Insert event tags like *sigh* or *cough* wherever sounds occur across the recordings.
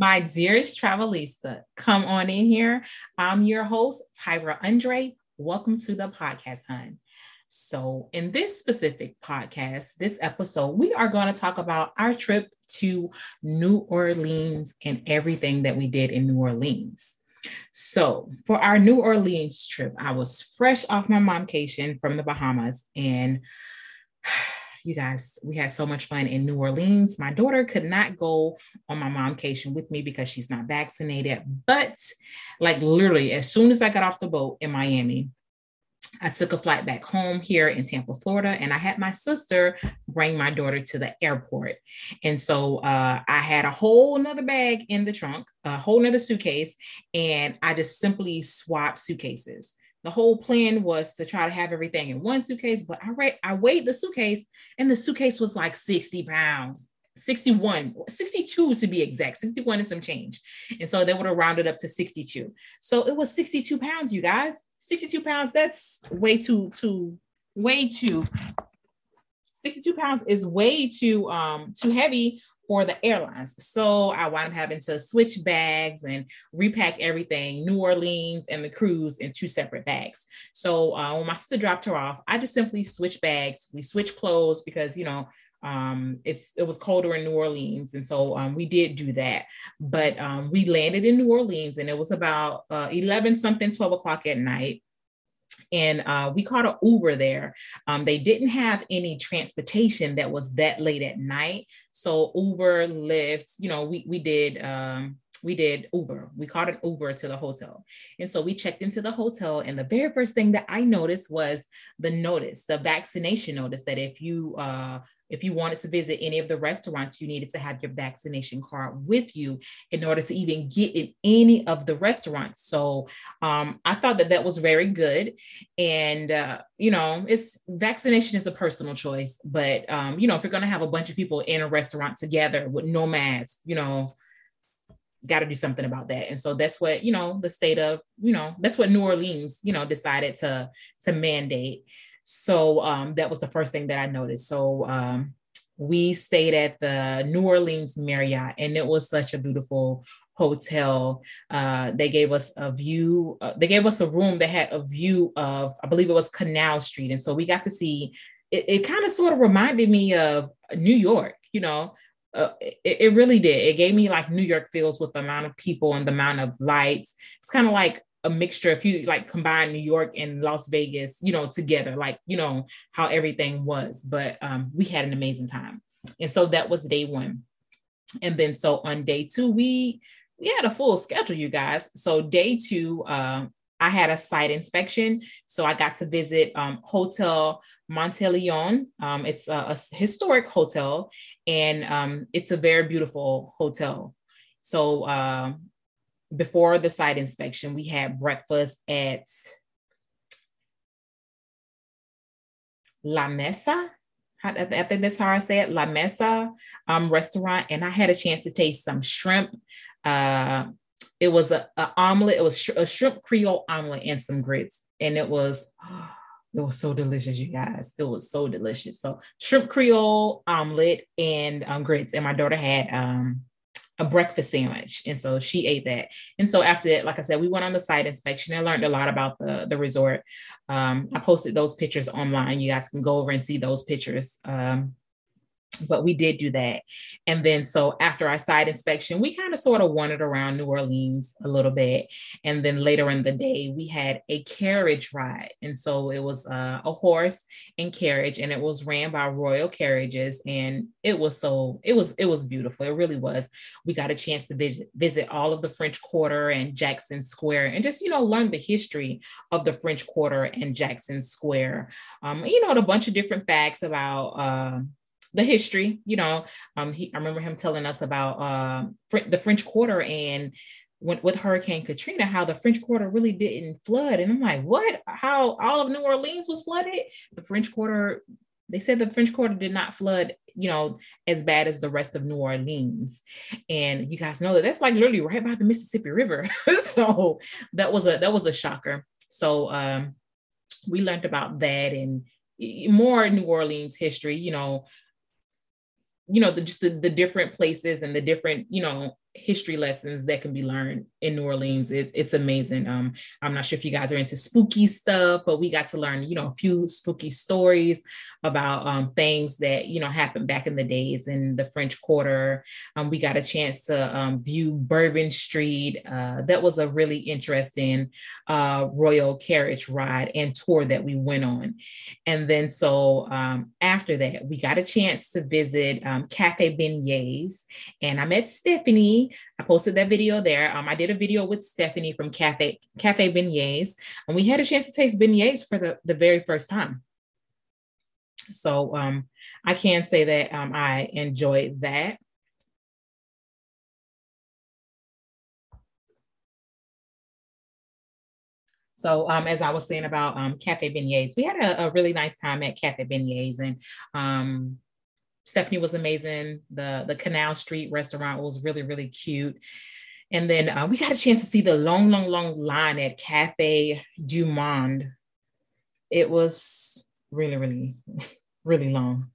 My dearest Travelista, come on in here. I'm your host, Tyra Andre. Welcome to the podcast, hun. So, in this specific podcast, this episode, we are going to talk about our trip to New Orleans and everything that we did in New Orleans. So, for our New Orleans trip, I was fresh off my momcation from the Bahamas and you guys, we had so much fun in New Orleans. My daughter could not go on my momcation with me because she's not vaccinated. But like literally, as soon as I got off the boat in Miami, I took a flight back home here in Tampa, Florida, and I had my sister bring my daughter to the airport. And so uh, I had a whole nother bag in the trunk, a whole nother suitcase, and I just simply swapped suitcases. The whole plan was to try to have everything in one suitcase, but I, I weighed the suitcase, and the suitcase was like 60 pounds. 61, 62 to be exact, 61 and some change. And so they would have rounded up to 62. So it was 62 pounds, you guys. 62 pounds, that's way too, too, way too. 62 pounds is way too um too heavy for the airlines. So I wound up having to switch bags and repack everything, New Orleans and the cruise in two separate bags. So uh, when my sister dropped her off, I just simply switched bags. We switched clothes because, you know, um it's it was colder in new orleans and so um, we did do that but um, we landed in new orleans and it was about uh, 11 something 12 o'clock at night and uh, we caught an uber there. Um, they didn't have any transportation that was that late at night. So uber lyft you know we, we did um, we did Uber. We called an Uber to the hotel. And so we checked into the hotel. And the very first thing that I noticed was the notice, the vaccination notice that if you uh, if you wanted to visit any of the restaurants, you needed to have your vaccination card with you in order to even get in any of the restaurants. So um, I thought that that was very good. And, uh, you know, it's vaccination is a personal choice. But, um, you know, if you're going to have a bunch of people in a restaurant together with no mask, you know, got to do something about that. And so that's what, you know, the state of, you know, that's what New Orleans, you know, decided to to mandate. So um, that was the first thing that I noticed. So um, we stayed at the New Orleans Marriott, and it was such a beautiful hotel. Uh, they gave us a view. Uh, they gave us a room that had a view of, I believe it was Canal Street, and so we got to see. It, it kind of sort of reminded me of New York, you know. Uh, it, it, really did. It gave me like New York feels with the amount of people and the amount of lights. It's kind of like a mixture if you like combine New York and Las Vegas, you know, together, like, you know, how everything was. But um, we had an amazing time. And so that was day one. And then so on day two, we we had a full schedule, you guys. So day two, um, I had a site inspection. So I got to visit um, Hotel Monteleone. Um, it's a, a, historic hotel and um, it's a very beautiful hotel. So um, before the site inspection, we had breakfast at La Mesa. I think that's how I say it, La Mesa um, restaurant, and I had a chance to taste some shrimp. Uh, it was a, a omelet. It was sh- a shrimp Creole omelet and some grits, and it was *gasps* it was so delicious, you guys. It was so delicious. So shrimp Creole omelet and um, grits, and my daughter had um, a breakfast sandwich. And so she ate that. And so after that, like I said, we went on the site inspection and learned a lot about the, the resort. Um, I posted those pictures online. You guys can go over and see those pictures. Um, but we did do that. And then so after our site inspection, we kind of sort of wandered around New Orleans a little bit. And then later in the day, we had a carriage ride. And so it was uh, a horse and carriage, and it was ran by Royal Carriages. And it was so it was it was beautiful. It really was. We got a chance to visit visit all of the French Quarter and Jackson Square, and just you know learn the history of the French Quarter and Jackson Square. Um, you know, a bunch of different facts about. Uh, the history. You know, um, he, I remember him telling us about uh, the French Quarter and when, with Hurricane Katrina, how the French Quarter really didn't flood. And I'm like, what? How all of New Orleans was flooded? The French Quarter, they said the French Quarter did not flood, you know, as bad as the rest of New Orleans. And you guys know that that's like literally right by the Mississippi River. *laughs* so that was a that was a shocker. So um, we learned about that and more New Orleans history. You know, you know the just the, the different places and the different you know history lessons that can be learned in New Orleans. It, it's amazing. Um, I'm not sure if you guys are into spooky stuff, but we got to learn, you know, a few spooky stories about um, things that you know happened back in the days in the French Quarter. Um, we got a chance to um, view Bourbon Street. Uh, that was a really interesting uh, royal carriage ride and tour that we went on. And then so um, after that, we got a chance to visit um, Cafe Beignets, and I met Stephanie. I posted that video there. Um, I did a video with Stephanie from Cafe Cafe Beignets, and we had a chance to taste beignets for the, the very first time. So um, I can say that um, I enjoyed that. So um, as I was saying about um, Cafe Beignets, we had a, a, really nice time at Cafe Beignets and um, Stephanie was amazing. The, the Canal Street restaurant was really, really cute. And then uh, we got a chance to see the long, long, long line at Cafe Du Monde. It was really, really *laughs* really long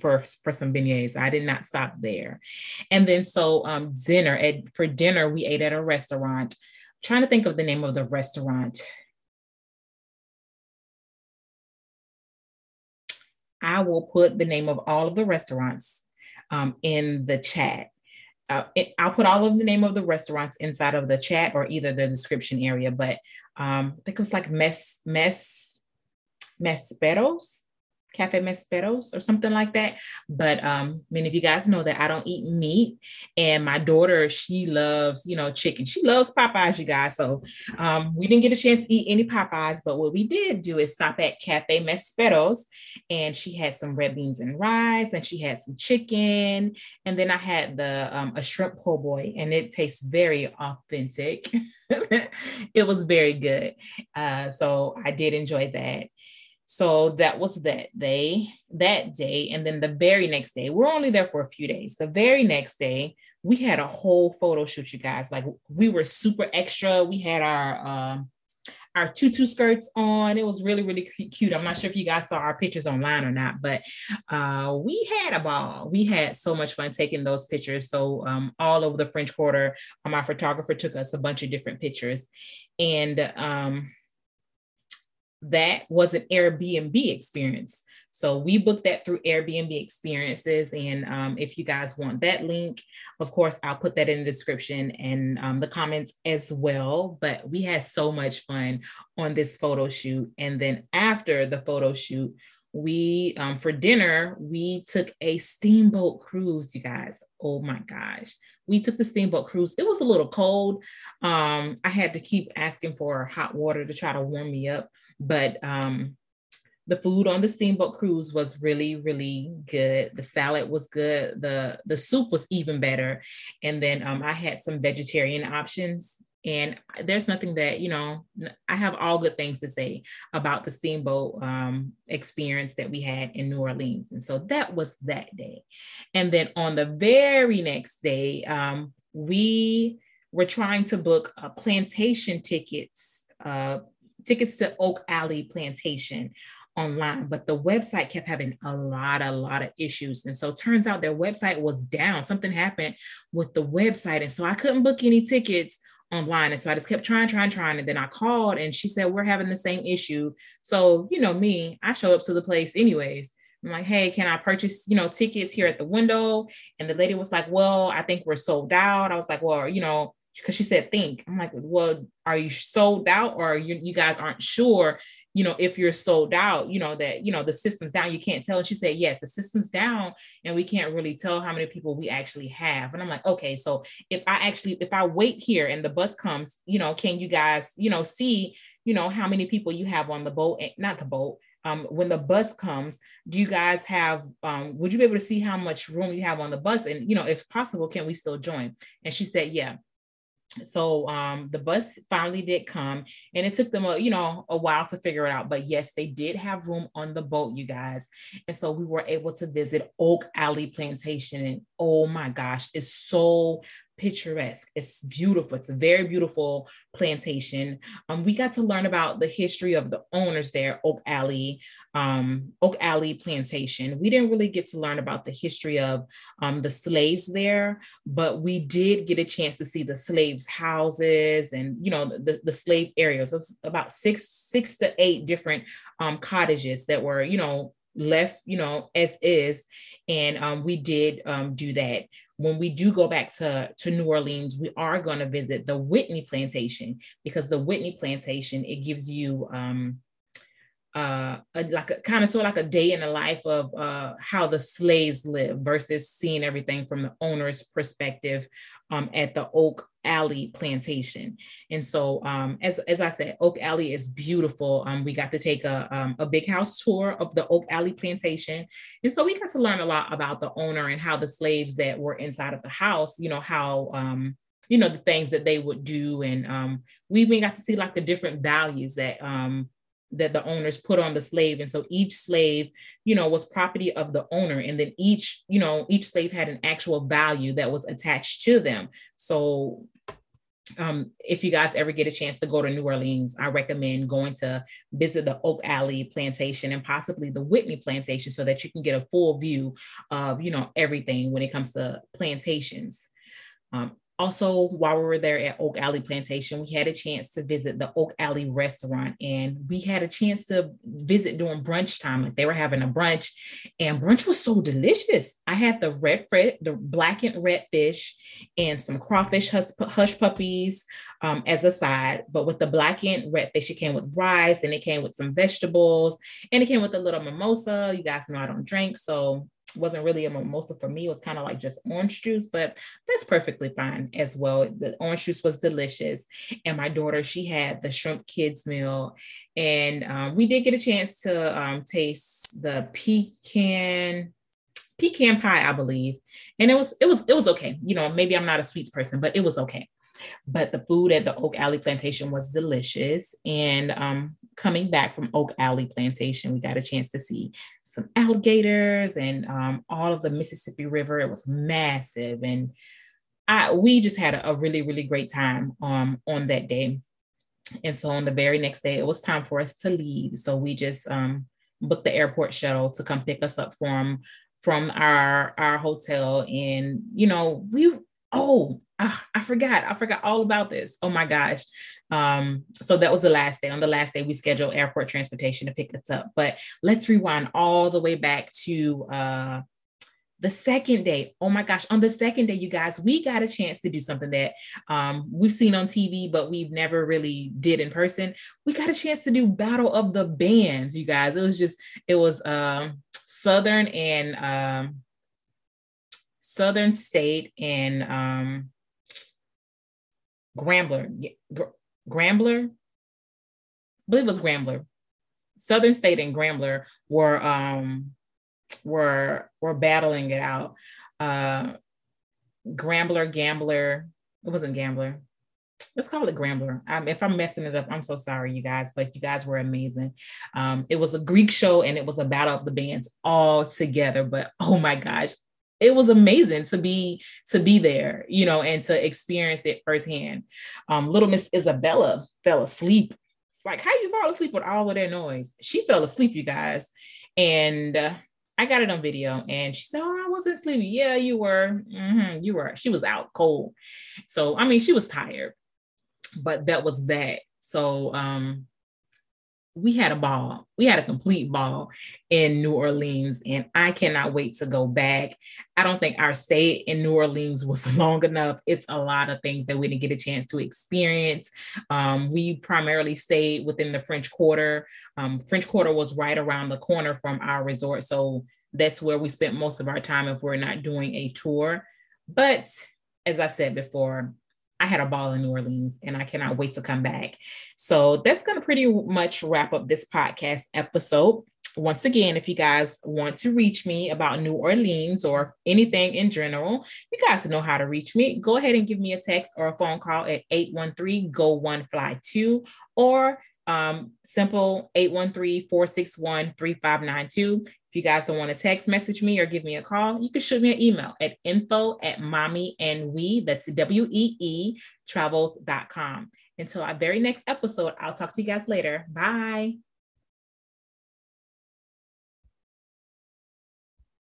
for for some beignets. I did not stop there. And then so um dinner at for dinner we ate at a restaurant. I'm trying to think of the name of the restaurant. I will put the name of all of the restaurants um, in the chat. Uh, it, I'll put all of the name of the restaurants inside of the chat or either the description area. But um, I think it was like Mes Mes Mesperos Cafe Mesperos or something like that. But um, many of you guys know that I don't eat meat, and my daughter she loves you know chicken. She loves Popeyes, you guys. So um, we didn't get a chance to eat any Popeyes, but what we did do is stop at Cafe Mesperos, and she had some red beans and rice, and she had some chicken, and then I had the um, a shrimp po' boy, and it tastes very authentic. *laughs* it was very good. Uh, so I did enjoy that. So that was that day, that day. And then the very next day, we're only there for a few days. The very next day, we had a whole photo shoot, you guys. Like we were super extra. We had our uh, our tutu skirts on. It was really, really cute. I'm not sure if you guys saw our pictures online or not, but uh, we had a ball. We had so much fun taking those pictures. So um, all over the French Quarter, um, our photographer took us a bunch of different pictures. And um, that was an Airbnb experience. So we booked that through Airbnb experiences. And um, if you guys want that link, of course, I'll put that in the description and um, the comments as well. But we had so much fun on this photo shoot. And then after the photo shoot, we um, for dinner we took a steamboat cruise you guys oh my gosh we took the steamboat cruise it was a little cold um, i had to keep asking for hot water to try to warm me up but um, the food on the steamboat cruise was really really good. The salad was good. The the soup was even better. And then um, i had some vegetarian options. And there's nothing that you know i have all good things to say about the steamboat um, experience that we had in new orleans. And so that was that day. And then on the very next day um, we were trying to book a plantation tickets uh, tickets to Oak Alley Plantation online, but the website kept having a lot, a lot of issues. And so turns out their website was down. Something happened with the website. And so I couldn't book any tickets online. And so I just kept trying, trying, trying. And then I called and she said, We're having the same issue. So, you know, me, I show up to the place anyways. I'm like, hey, can I purchase, you know, tickets here at the window? And the lady was like, well, I think we're sold out. I was like, well, you know, because she said think. I'm like well are you sold out or you, you guys aren't sure you know if you're sold out you know that you know the system's down you can't tell? And she said yes the system's down and we can't really tell how many people we actually have. And i'm like okay so if i actually if i wait here and the bus comes you know can you guys you know see you know how many people you have on the boat? Not the boat um, when the bus comes, do you guys have, um, would you be able to see how much room you have on the bus? And, you know, if possible, can we still join? And she said, yeah so um, the bus finally did come and it took them a you know a while to figure it out but yes they did have room on the boat you guys. And so we were able to visit oak alley plantation and oh my gosh it's so picturesque. It's beautiful. It's a very beautiful plantation. Um, we got to learn about the history of the owners there, Oak Alley, um, Oak Alley Plantation. We didn't really get to learn about the history of um, the slaves there, but we did get a chance to see the slaves' houses and you know the, the slave areas. There's about six six to eight different um, cottages that were you know left you know as is. And um, we did um, do that. When we do go back to, to New Orleans, we are going to visit the Whitney Plantation because the Whitney Plantation, it gives you um, uh, a, like a kind of sort of like a day in the life of uh, how the slaves live versus seeing everything from the owner's perspective um, at the Oak Alley plantation. And so, um, as, as I said, Oak Alley is beautiful. Um, we got to take a, um, a big house tour of the Oak Alley plantation. And so we got to learn a lot about the owner and how the slaves that were inside of the house, you know, how, um, you know, the things that they would do. And um, we even got to see like the different values that um, that the owners put on the slave. And so each slave you know was property of the owner. And then each you know each slave had an actual value that was attached to them. So um, if you guys ever get a chance to go to New Orleans, I recommend going to visit the Oak Alley plantation and possibly the Whitney plantation so that you can get a full view of, you know, everything when it comes to plantations. Um, also, while we were there at Oak Alley Plantation, we had a chance to visit the Oak Alley restaurant and we had a chance to visit during brunch time. Like they were having a brunch and brunch was so delicious. I had the red, red the blackened red fish and some crawfish hush, hush puppies um, as a side. But with the blackened red fish, it came with rice and it came with some vegetables and it came with a little mimosa. You guys know I don't drink. So wasn't really a mimosa for me. It was kind of like just orange juice, but that's perfectly fine as well. The orange juice was delicious. And my daughter, she had the shrimp kids meal. And um, we did get a chance to um, taste the pecan pecan pie, I believe. And it was it was it was okay. You know, maybe I'm not a sweets person, but it was okay. But the food at the Oak Alley Plantation was delicious. And um, coming back from Oak Alley Plantation, we got a chance to see some alligators and um, all of the Mississippi River. It was massive. And I, we just had a, a really, really great time um, on that day. And so on the very next day, it was time for us to leave. So we just um, booked the airport shuttle to come pick us up from from our our hotel. And you know, we oh oh, I forgot. I forgot all about this. Oh my gosh. Um, so that was the last day. On the last day, we scheduled airport transportation to pick us up. But let's rewind all the way back to uh the second day oh my gosh on the second day you guys we got a chance to do something that um, we've seen on tv but we've never really did in person we got a chance to do battle of the bands you guys it was just it was um, southern and um, southern state and um, Grambler, Grambler, I believe it was Grambler. Southern State and Grambler were um were were battling it out. Uh Grambler, Gambler, it wasn't Gambler. Let's call it Grambler. If I'm messing it up, I'm so sorry, you guys, but you guys were amazing. Um, it was a Greek show and it was a battle of the bands all together. But oh my gosh, it was amazing to be to be there, you know, and to experience it firsthand. Um, little Miss Isabella fell asleep. It's like, how you fall asleep with all of that noise? She fell asleep, you guys, and uh, I got it on video. And she said, "Oh, I wasn't sleeping." Yeah, you were. Mm-hmm, you were. She was out cold. So I mean, she was tired, but that was that. So um, we had a ball. We had a complete ball in New Orleans, and I cannot wait to go back. I don't think our stay in New Orleans was *laughs* long enough. It's a lot of things that we didn't get a chance to experience. Um, we primarily stayed within the French Quarter. Um, French Quarter was right around the corner from our resort, so that's where we spent most of our time if we're not doing a tour. But as I said before, I had a ball in New Orleans and I cannot wait to come back. So that's going to pretty much wrap up this podcast episode. Once again, if you guys want to reach me about New Orleans or anything in general, you guys know how to reach me. Go ahead and give me a text or a phone call at 813 go one fly two or um, simple 813-461-3592. If you guys don't want to text message me or give me a call, you can shoot me an email at info at mommy and we, that's W E E travels.com. Until our very next episode, I'll talk to you guys later. Bye.